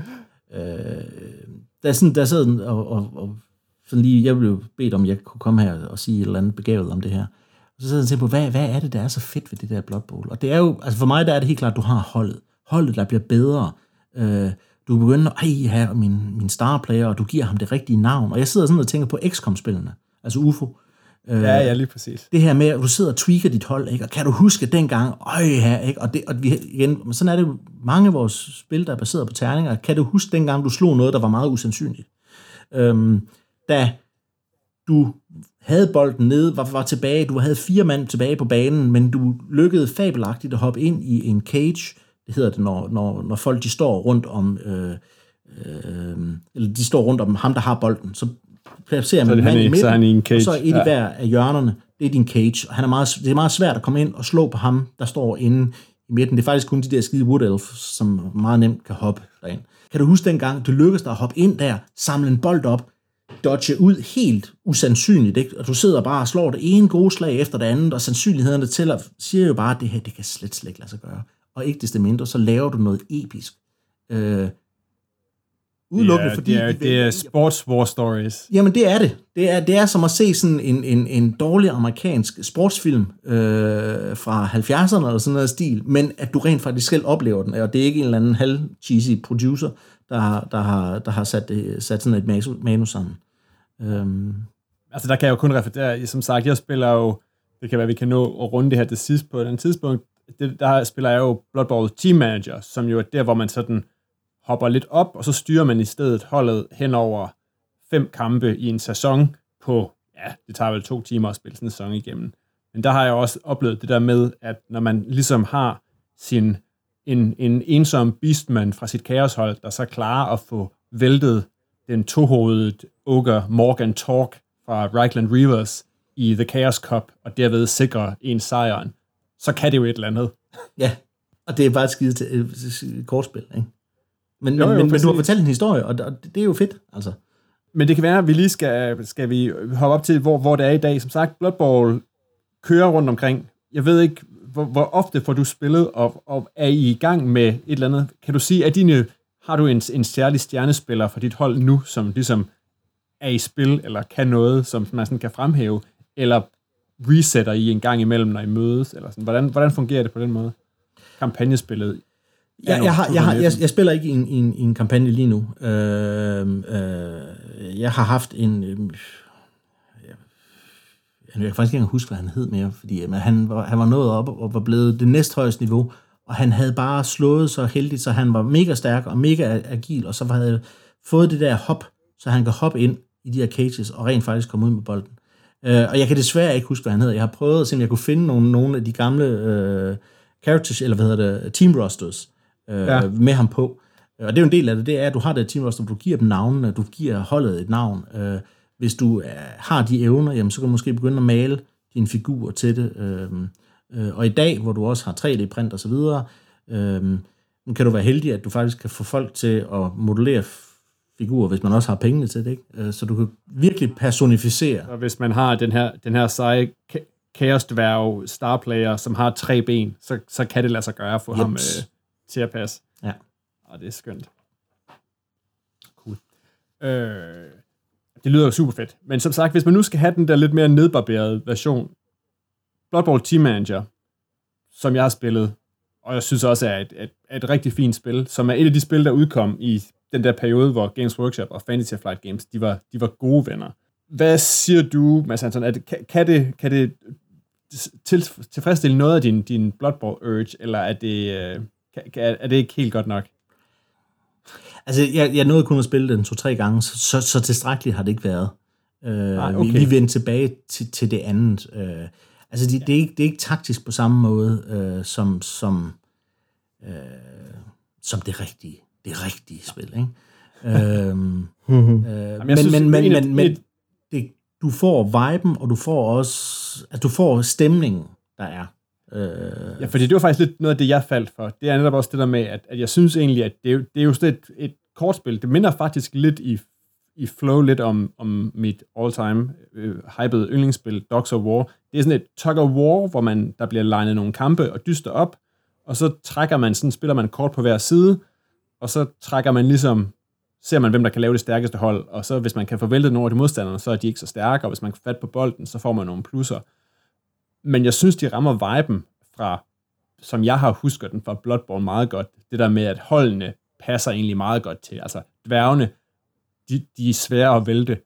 der, er sådan, der sad og, og, og sådan lige, jeg blev bedt om, jeg kunne komme her og sige et eller andet begavet om det her. Og så sad jeg og tænkte på, hvad, hvad er det, der er så fedt ved det der Blood Bowl? Og det er jo, altså for mig der er det helt klart, at du har holdet. Holdet, der bliver bedre. Øh, du begynder, ej, her min, min star player, og du giver ham det rigtige navn. Og jeg sidder sådan og tænker på XCOM-spillene, altså UFO. Øh, Ja, ja, lige præcis. det her med, at du sidder og tweaker dit hold, ikke? og kan du huske dengang, øj her, ikke? og, det, og vi, igen, sådan er det jo mange af vores spil, der er baseret på terninger, kan du huske dengang, du slog noget, der var meget usandsynligt? Øhm, da du havde bolden nede, var, var tilbage, du havde fire mand tilbage på banen, men du lykkedes fabelagtigt at hoppe ind i en cage, det hedder det, når, når, når folk de står rundt om, øh, øh, eller de står rundt om ham, der har bolden, så placerer er man det mand i- i midten, så er han i en cage. og så et i Ja. hver af hjørnerne, det er din cage, og han er meget, det er meget svært at komme ind og slå på ham, der står inde i midten. Det er faktisk kun de der skide Wood Elf, som meget nemt kan hoppe derind. Kan du huske dengang, du lykkedes dig at hoppe ind der, samle en bold op, dodge ud helt usandsynligt, ikke? og du sidder bare og slår det ene gode slag efter det andet, og sandsynlighederne tæller, siger jo bare, at det her, det kan slet, slet ikke lade sig gøre. Og ikke desto mindre, så laver du noget episk. Øh, udelukkende, fordi... Det er, det er sports war stories. Jamen, det er det. Det er, det er som at se sådan en, en, en dårlig amerikansk sportsfilm øh, fra 70'erne eller sådan noget stil, men at du rent faktisk selv oplever den, og det er ikke en eller anden halv-cheesy producer, der har, der har, der har sat, sat sådan et manus sammen. Øhm. Altså, der kan jeg jo kun referere, som sagt, jeg spiller jo, det kan være, vi kan nå at runde det her til sidst på et andet tidspunkt, det, der spiller jeg jo Blood Bowl Team Manager, som jo er der, hvor man sådan hopper lidt op, og så styrer man i stedet holdet hen over fem kampe i en sæson på, ja, det tager vel to timer at spille sådan en sæson igennem. Men der har jeg også oplevet det der med, at når man ligesom har sin, en, en ensom beastman fra sit kaoshold, der så klarer at få væltet den tohovedet ogre Morgan Tork fra Reichland Reavers i The Chaos Cup, og derved sikre en sejren, så kan det jo et eller andet. Ja, og det er bare et skide til, et kortspil, ikke? Men, jo, jo, men, men du har fortalt en historie, og det er jo fedt, altså. Men det kan være, at vi lige skal, skal vi hoppe op til, hvor, hvor det er i dag. Som sagt, Blood Bowl kører rundt omkring. Jeg ved ikke, hvor, hvor ofte får du spillet, og, og er I i gang med et eller andet? Kan du sige, at dine, har du en, en særlig stjernespiller for dit hold nu, som ligesom er i spil, eller kan noget, som man sådan kan fremhæve, eller resetter I en gang imellem, når I mødes? Eller sådan. Hvordan, hvordan fungerer det på den måde? Kampagnespillet Ja, jeg, har, jeg, har, jeg, jeg spiller ikke i en, en, en kampagne lige nu. Øh, øh, jeg har haft en... Øh, jeg kan faktisk ikke huske, hvad han hed mere, fordi men han, var, han var nået op og var blevet det næsthøjeste niveau, og han havde bare slået så heldigt, så han var mega stærk og mega agil, og så havde fået det der hop, så han kan hoppe ind i de her cages og rent faktisk komme ud med bolden. Øh, og jeg kan desværre ikke huske, hvad han hed. Jeg har prøvet at se, om jeg kunne finde nogle, nogle af de gamle øh, characters, eller hvad hedder det, team rosters, øh, ja. med ham på. Og det er jo en del af det, det er, at du har det team roster, du giver dem navnene, du giver holdet et navn. Øh, hvis du øh, har de evner, jamen, så kan du måske begynde at male dine figurer til det. Øh, øh, og i dag, hvor du også har 3D-print og så videre, øh, kan du være heldig, at du faktisk kan få folk til at modellere figurer, hvis man også har pengene til det, ikke? Øh, så du kan virkelig personificere. Og hvis man har den her, den her seje Chaos Dværg starplayer, som har tre ben, så, så kan det lade sig gøre at få Jeps. ham øh, til at passe. Ja. Og det er skønt. Cool. Øh, det lyder jo super fedt. Men som sagt, hvis man nu skal have den der lidt mere nedbarberede version, Blood Bowl Team Manager, som jeg har spillet, og jeg synes også er et, et, et rigtig fint spil, som er et af de spil, der udkom i den der periode, hvor Games Workshop og Fantasy Flight Games, de var, de var gode venner. Hvad siger du, Mads? Er det, kan, kan, det, kan det til, tilfredsstille noget af din, din Blood Bowl urge, eller er det, øh, er det ikke helt godt nok? Altså, jeg, jeg nåede kun at spille den to-tre gange, så, så, så tilstrækkeligt har det ikke været. Øh, Nej, okay. vi, vi vendte tilbage til, til det andet. Øh, altså, det, ja. det, er ikke, det er ikke taktisk på samme måde, øh, som, som, øh, som det rigtige, det rigtige spil, ikke? øhm, *laughs* øh, men, men, men, men, men det, du får viben, og du får også, at du får stemningen, der er. Øh, ja, fordi det var faktisk lidt noget af det, jeg faldt for. Det er netop også det der med, at, at jeg synes egentlig, at det, er, det er jo sådan et, et kortspil. Det minder faktisk lidt i, i flow lidt om, om mit all-time øh, hypede yndlingsspil, Dogs of War. Det er sådan et tug of war, hvor man, der bliver legnet nogle kampe og dyster op, og så trækker man sådan, spiller man kort på hver side, og så trækker man ligesom, ser man, hvem der kan lave det stærkeste hold, og så hvis man kan forvælte nogle af de modstandere, så er de ikke så stærke, og hvis man kan fat på bolden, så får man nogle plusser. Men jeg synes, de rammer viben fra, som jeg har husket den fra Bloodborne meget godt. Det der med, at holdene passer egentlig meget godt til. Altså, dværgene, de, de er svære at vælte.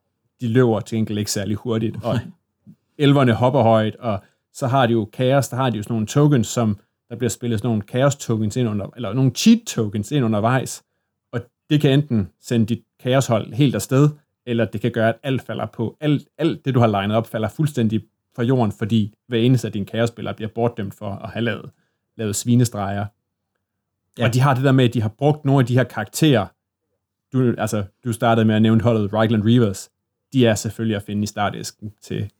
De løber til enkelt ikke særlig hurtigt. Og *laughs* elverne hopper højt, og så har de jo kaos, der har de jo sådan nogle tokens, som der bliver spillet sådan nogle chaos tokens ind under, eller nogle cheat tokens ind undervejs, og det kan enten sende dit kaoshold helt afsted, eller det kan gøre, at alt falder på, alt, alt det, du har legnet op, falder fuldstændig fra jorden, fordi hver eneste af dine kærespillere bliver bortdømt for at have lavet, lavet svinestreger. Ja. Og de har det der med, at de har brugt nogle af de her karakterer. Du, altså, du startede med at nævne holdet Reichland Reavers. De er selvfølgelig at finde i startæsken til,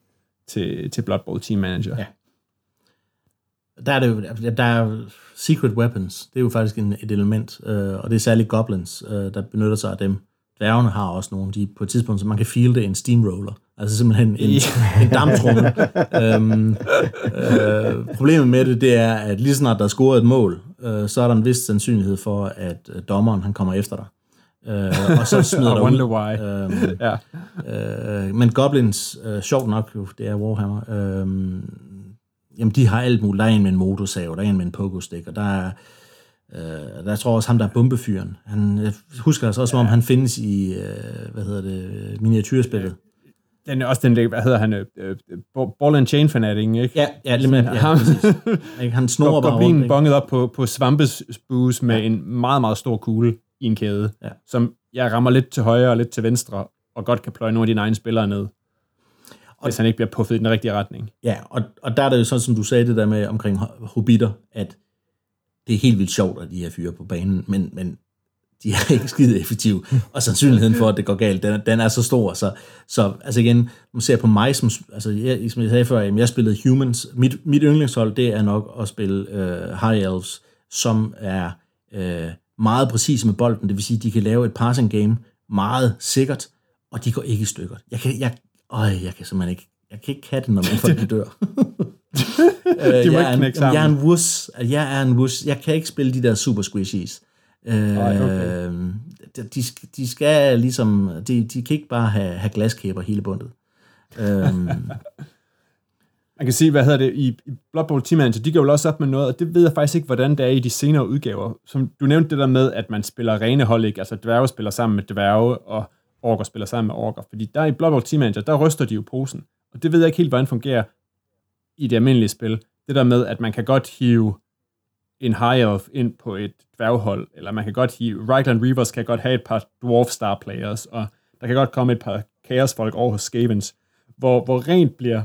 til, til Blood Bowl Team Manager. Ja. Der er det jo, der er secret weapons, det er jo faktisk en, et element, øh, og det er særligt goblins, øh, der benytter sig af dem. Dværgene har også nogle, de på et tidspunkt, så man kan fielde en steamroller, altså simpelthen en, en damptrummel. *laughs* øhm, øh, problemet med det, det er, at lige snart der er scoret et mål, øh, så er der en vis sandsynlighed for, at øh, dommeren han kommer efter dig. Øh, og så smider *laughs* wonder ud. why. Øhm, Ja. Øh, men Goblins, øh, sjovt nok jo, det er Warhammer, øh, jamen de har alt muligt. Der er en med en motorsav, der er en med en pogo-stick, og der er, øh, der tror jeg også ham, der er bombefyren. Han, jeg husker altså også, som om han findes i, øh, hvad hedder det, miniatyrspillet. Den er også den, der- hvad hedder han, øh, øh, Ball and Chain Fanatic, ikke? Ja, ja, lige med, ja, Ham. Ikke? Han *laughs* snor bare rundt. Bonget op på, på svampesbus med en meget, meget stor kugle i en kæde, Ja. som jeg rammer lidt til højre og lidt til venstre, og godt kan pløje nogle af dine egne spillere ned, hvis han ikke bliver puffet i den rigtige retning. Ja, og, og der er det jo sådan, som du sagde det der med omkring ho- hobitter, at det er helt vildt sjovt, at de her fyre på banen, men, men de er ikke skide effektive, *laughs* og sandsynligheden for, at det går galt, den er, den er så stor, så, så altså igen, man ser på mig, som, altså jeg, som jeg sagde før, jamen, jeg spillede Humans, mit, mit yndlingshold, det er nok at spille øh, High Elves, som er øh, meget præcise med bolden, det vil sige, de kan lave et passing game meget sikkert, og de går ikke i stykker. Jeg kan, jeg, øj, jeg kan simpelthen ikke, jeg kan ikke have det, når man folk *laughs* de dør. øh, må jeg, ikke er en, jeg er en wuss. Jeg er en wuss. Jeg kan ikke spille de der super squishies. Øh, Ej, okay. de, de, skal- de ligesom, de, de kan ikke bare have, have glaskæber hele bundet. Øhm, *laughs* Man kan sige, hvad hedder det, i, i Blood Bowl Team Manager, de går jo også op med noget, og det ved jeg faktisk ikke, hvordan det er i de senere udgaver. Som du nævnte det der med, at man spiller rene hold, ikke? altså dværge spiller sammen med dværge, og orker spiller sammen med orker. Fordi der i Blood Bowl Team Manager, der ryster de jo posen. Og det ved jeg ikke helt, hvordan det fungerer i det almindelige spil. Det der med, at man kan godt hive en High Elf ind på et dværghold, eller man kan godt hive, Reichland Reavers kan godt have et par Dwarf Star Players, og der kan godt komme et par Chaos folk over hos Skavens, hvor, hvor rent bliver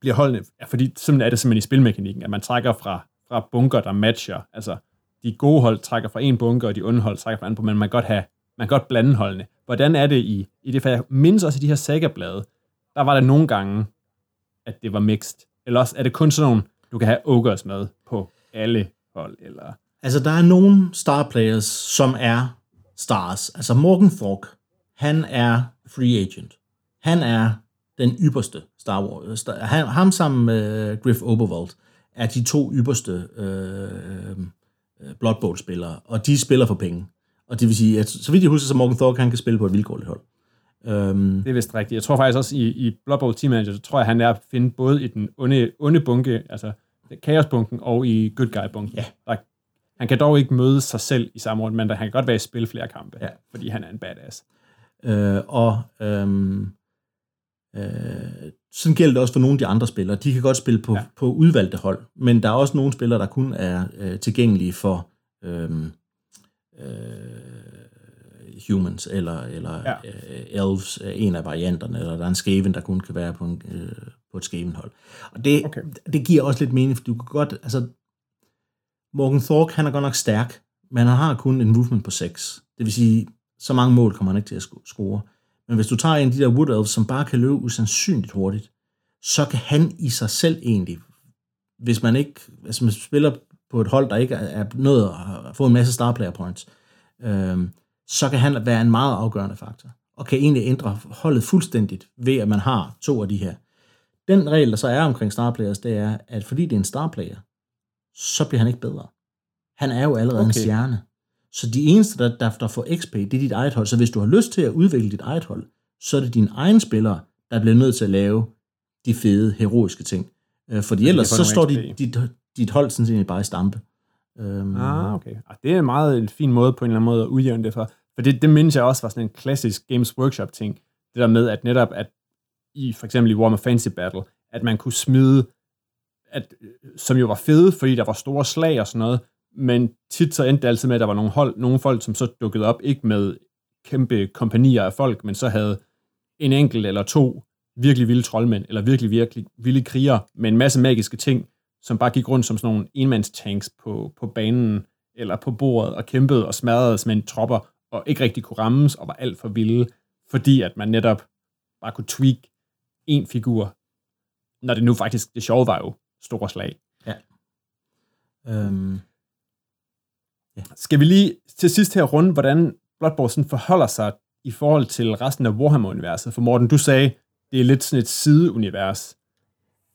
bliver holdene, ja, fordi sådan er det simpelthen i spilmekanikken, at man trækker fra, fra bunker, der matcher. Altså, de gode hold trækker fra en bunker, og de onde hold trækker fra en bunker, men man kan godt, have, man kan godt blande holdene. Hvordan er det i, i det, for jeg mindes også i de her saga der var der nogle gange, at det var mixed. Eller også er det kun sådan nogle, du kan have ogres med på alle hold, eller... altså, der er nogle star players, som er stars. Altså, Morgan Thorpe, han er free agent. Han er den ypperste Star Wars. Han, ham sammen med øh, Griff Oberwald er de to ypperste øh, øh, Blood Bowl-spillere, og de spiller for penge. Og det vil sige, at så vidt jeg husker, så Morgan Thorpe, han kan spille på et vilkårligt hold. Øhm, Det er vist rigtigt. Jeg tror faktisk også, i, i Blood Bowl Team Manager, så tror jeg, han er at finde både i den onde, onde bunke, altså Chaos-bunken, og i Good Guy-bunken. Ja. Der, han kan dog ikke møde sig selv i samme runde, men der, han kan godt være i spil flere kampe, Ja. fordi han er en badass. Øh, og øhm, øh, sådan gælder det også for nogle af de andre spillere. De kan godt spille på, ja. På udvalgte hold, men der er også nogle spillere, der kun er øh, tilgængelige for øhm, øh, humans eller, eller ja. Øh, elves, er en af varianterne, eller der er en skaven, der kun kan være på, en, øh, på et skaven hold. Og det, okay. Det giver også lidt mening, for du kan godt, altså Morgan Thorpe, han er godt nok stærk, men han har kun en movement på 6. Det vil sige, så mange mål kommer han ikke til at sco- score. Men hvis du tager en af de der Wood Elves, som bare kan løbe usandsynligt hurtigt, så kan han i sig selv egentlig, hvis man ikke, hvis man spiller på et hold, der ikke er nået at få en masse star player points, øhm, så kan han være en meget afgørende faktor, og kan egentlig ændre holdet fuldstændigt ved, at man har to af de her. Den regel, der så er omkring star players, det er, at fordi det er en star player, så bliver han ikke bedre. Han er jo allerede okay. en stjerne. Så de eneste, der, der, der får XP, det er dit eget hold. Så hvis du har lyst til at udvikle dit eget hold, så er det dine egne spillere, der bliver nødt til at lave de fede, heroiske ting. Øh, Fordi ellers så står XP. dit, dit, dit hold sådan set bare i stampe. Øhm, Ah, okay. Og det er en meget en fin måde på en eller anden måde at udjævne det for. For det, det mindes jeg også var sådan en klassisk Games Workshop-ting. Det der med, at netop, at i for eksempel i Warhammer Fantasy Battle, at man kunne smide, at, øh, som jo var fede, fordi der var store slag og sådan noget, men tit så endte det altid med, at der var nogle, hold, nogle folk, som så dukkede op, ikke med kæmpe kompanier af folk, men så havde en enkelt eller to virkelig vilde troldmænd, eller virkelig, virkelig vilde krigere, med en masse magiske ting, som bare gik rundt som sådan nogle enmandstanks på, på banen, eller på bordet, og kæmpede og smadrede med tropper, og ikke rigtig kunne rammes, og var alt for vilde, fordi at man netop bare kunne tweak en figur, når det nu faktisk, det sjove var jo store slag. Ja. Øhm, Skal vi lige til sidst her runde, hvordan Blood Bowl sådan forholder sig i forhold til resten af Warhammer-universet? For Morten, du sagde, det er lidt sådan et sideunivers.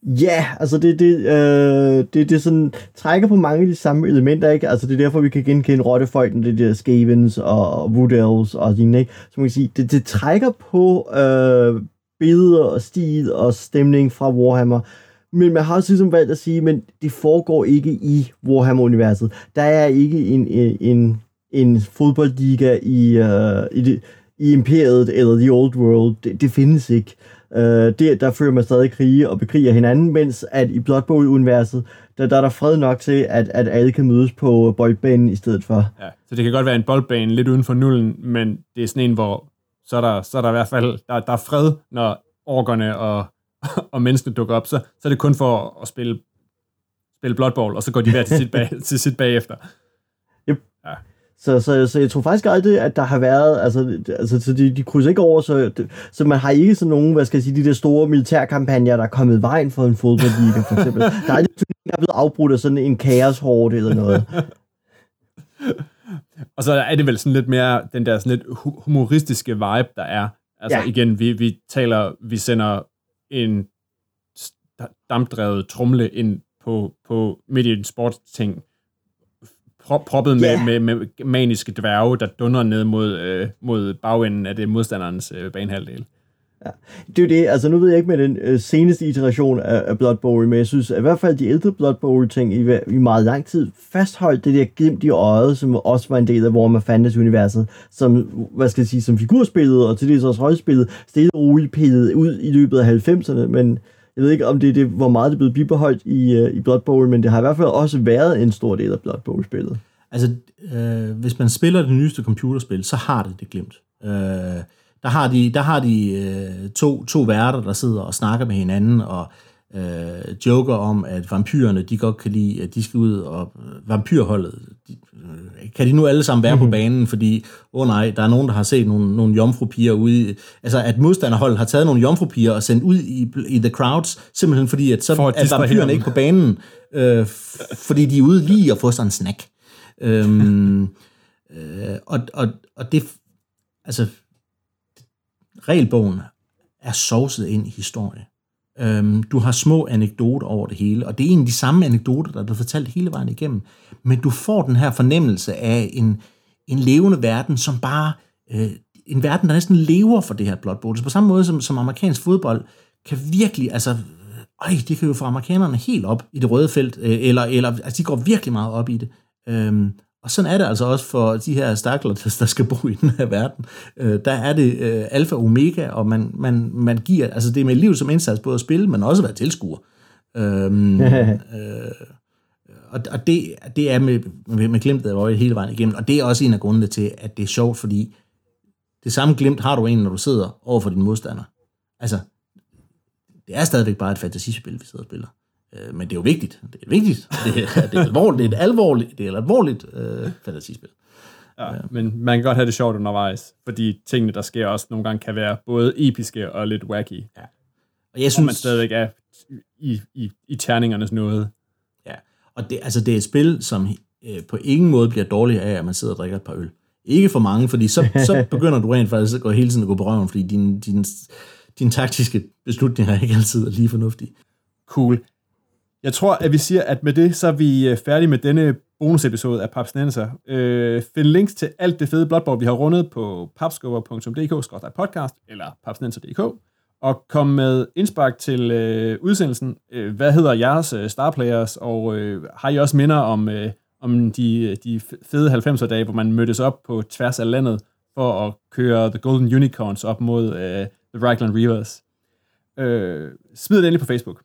Ja, altså det, det, øh, det, det sådan, trækker på mange af de samme elementer, ikke? Altså det er derfor, vi kan genkende Rottefolken, det der Skavens og Wood Elves og sådan, ikke? Så man kan sige, det, det trækker på øh, billeder og stil og stemning fra Warhammer, men man har også ligesom valgt at sige, men det foregår ikke i Warhammer-universet. Der er ikke en, øh, en, en fodboldliga i, øh, i, det, i Imperiet eller The Old World. Det, det findes ikke. Uh, det, der fører man stadig krige og bekriger hinanden, mens at i Blood Bowl-universet, der, der er der fred nok til, at, at alle kan mødes på boldbanen i stedet for. Ja, så det kan godt være en boldbane lidt uden for nullen, men det er sådan en, hvor så er der, så er der i hvert fald der, der er fred, når orkerne og, *laughs* og menneskene dukker op, så, så er det kun for at spille, spille Blood Bowl, og så går de hver til sit, bag, *laughs* til sit bagefter. Så, så, så jeg tror faktisk aldrig, at der har været, altså, altså så de, de krydser ikke over, så, så man har ikke sådan nogen, hvad skal jeg sige, de der store militærkampagner, der er kommet vejen for en fodboldliga, for eksempel. Der er aldrig der er blevet afbrudt af sådan en kaoshorde eller noget. Og så er det vel sådan lidt mere den der sådan lidt hu- humoristiske vibe, der er. Altså Ja. igen, vi, vi taler, vi sender en dampdrevet trumle ind på, på midt i en sportsting, proppet med, Ja. med, med maniske dværge, der dunder ned mod, øh, mod bagenden af det modstanderens øh, banehalvdel. Det er jo det, altså nu ved jeg ikke med den øh, seneste iteration af, af Blood Bowl, men jeg synes at i hvert fald de ældre Blood Bowl ting i, i meget lang tid fastholdt det der glimt i øjet, som også var en del af Warhammer Fantasy universet, som, hvad skal jeg sige, som figurspillet og til det også rollespillet, stille og roligt pillet ud i løbet af 90'erne, men jeg ved ikke, om det er det, hvor meget det er blevet bibeholdt i, øh, i Blood Bowl, men det har i hvert fald også været en stor del af Blood Bowl-spillet. Altså, øh, hvis man spiller det nyeste computerspil, så har det det glemt. Øh, der har de, der har de øh, to, to værter, der sidder og snakker med hinanden, og øh, joker om, at vampyrerne, de godt kan lide, at de skal ud, og øh, vampyrholdet, de, øh, kan de nu alle sammen være på banen, fordi, åh oh nej, der er nogen, der har set nogle, nogle jomfrupiger ude, i- altså at modstanderholdet har taget nogle jomfrupiger og sendt ud i, i the crowds, simpelthen fordi, at så For at er vampyrerne ikke på banen, øh, fordi de er ude lige og få sig en snack. Øhm, *laughs* øh, og, og, og det, altså, regelbogen er sovset ind i historie. Øhm, du har små anekdoter over det hele, og det er egentlig de samme anekdoter, der er fortalt hele vejen igennem. Men du får den her fornemmelse af en, en levende verden, som bare, øh, en verden, der næsten lever for det her blot Bowl. På samme måde som, som amerikansk fodbold kan virkelig, altså, øh, øj, det kan jo få amerikanerne helt op i det røde felt, øh, eller, eller altså, de går virkelig meget op i det. Øhm, og sådan er det altså også for de her stakler, der, skal bo i den her verden. Øh, der er det øh, alfa og omega, og man, man, man giver, altså det er med liv som indsats, både at spille, men også at være tilskuer. Øhm, *laughs* øh, og, og det, det er med, med, med glimtet af øje hele vejen igennem, og det er også en af grundene til, at det er sjovt, fordi det samme glimt har du en, når du sidder over for din modstander. Altså, det er stadigvæk bare et fantasispil, vi sidder og spiller. Øh, men det er jo vigtigt. Det er vigtigt. Det er, det er alvorligt. Det er et alvorligt, det er et alvorligt øh, fantasispil. Ja, men man kan godt have det sjovt undervejs, fordi tingene, der sker også nogle gange, kan være både episke og lidt wacky. Og jeg Hvor man synes, stadigvæk er i, i, i terningernes nåde. ja, og det, altså det er et spil, som øh, på ingen måde bliver dårligere af, at man sidder og drikker et par øl. Ikke for mange, fordi så, så *laughs* begynder du rent faktisk at gå hele tiden at gå på røven, fordi dine din, din taktiske beslutninger er ikke altid er lige fornuftige. Cool. Jeg tror, at vi siger, at med det, så er vi øh, færdige med denne bonusepisode af Papsnenser. Øh, find links til alt det fede blotbord, vi har rundet på papskubber.dk-podcast eller papsnenser.dk og kom med indspark til øh, udsendelsen. Øh, hvad hedder jeres øh, starplayers, og øh, har I også minder om, øh, om de, øh, de fede 90'er dage, hvor man mødtes op på tværs af landet for at køre The Golden Unicorns op mod øh, The Raglan Reavers? Øh, smid det endelig på Facebook.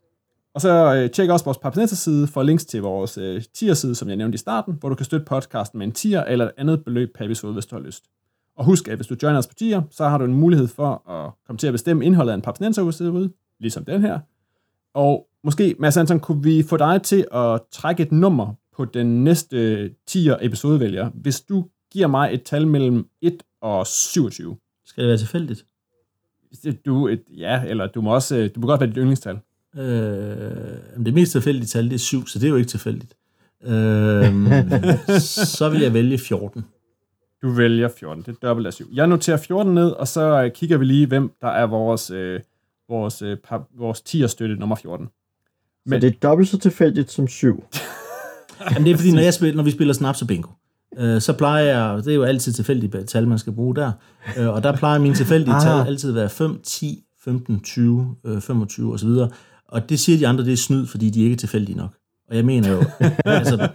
Og så øh, tjek også vores Papsnetser side for links til vores øh, tier-side, som jeg nævnte i starten, hvor du kan støtte podcasten med en tier eller et andet beløb per episode, hvis du har lyst. Og husk, at hvis du joiner os på tier, så har du en mulighed for at komme til at bestemme indholdet af en Papsnenser ude, ligesom den her. Og måske, Mads Anton, kunne vi få dig til at trække et nummer på den næste tier episodevælger, hvis du giver mig et tal mellem 1 og 27. Skal det være tilfældigt? Du, et, ja, eller du må også, du må godt være dit yndlingstal. Øh, det mest tilfældige tal, det er 7, så det er jo ikke tilfældigt. Øhm, *laughs* så vil jeg vælge 14. Du vælger 14. Det er dobbelt af 7. Jeg noterer 14 ned, og så øh, kigger vi lige, hvem der er vores, øh, vores, øh, pap, vores 10'er støtte nummer 14. Så det er dobbelt så tilfældigt som 7. *laughs* Jamen, det er fordi, når, jeg spiller, når vi spiller snaps og bingo, øh, så plejer jeg, det er jo altid tilfældige tal, man skal bruge der, øh, og der plejer mine tilfældige Ah. tal altid at være 5, 10, 15, 20, øh, 25 osv. Og det siger de andre, det er snyd, fordi de ikke er tilfældige nok. Og jeg mener jo, *laughs* altså,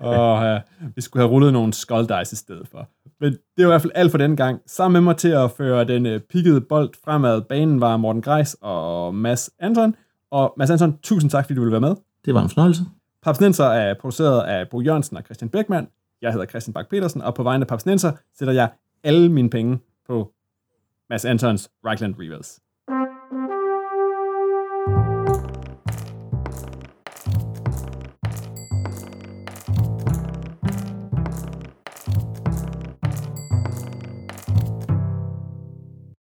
Og ja, vi skulle have rullet nogle skull dice i stedet for. Men det var i hvert fald alt for den gang. Sammen med mig til at føre den øh, pikkede bold fremad banen var Morten Greis og Mads Anton. Og Mads Anton, tusind tak, fordi du ville være med. det var en fornøjelse. Papsnenser er produceret af Bo Jørgensen og Christian Beckmann. Jeg hedder Christian Bak petersen og på vegne af Papsnenser sætter jeg alle mine penge på Mads Antons Reichland Reavers.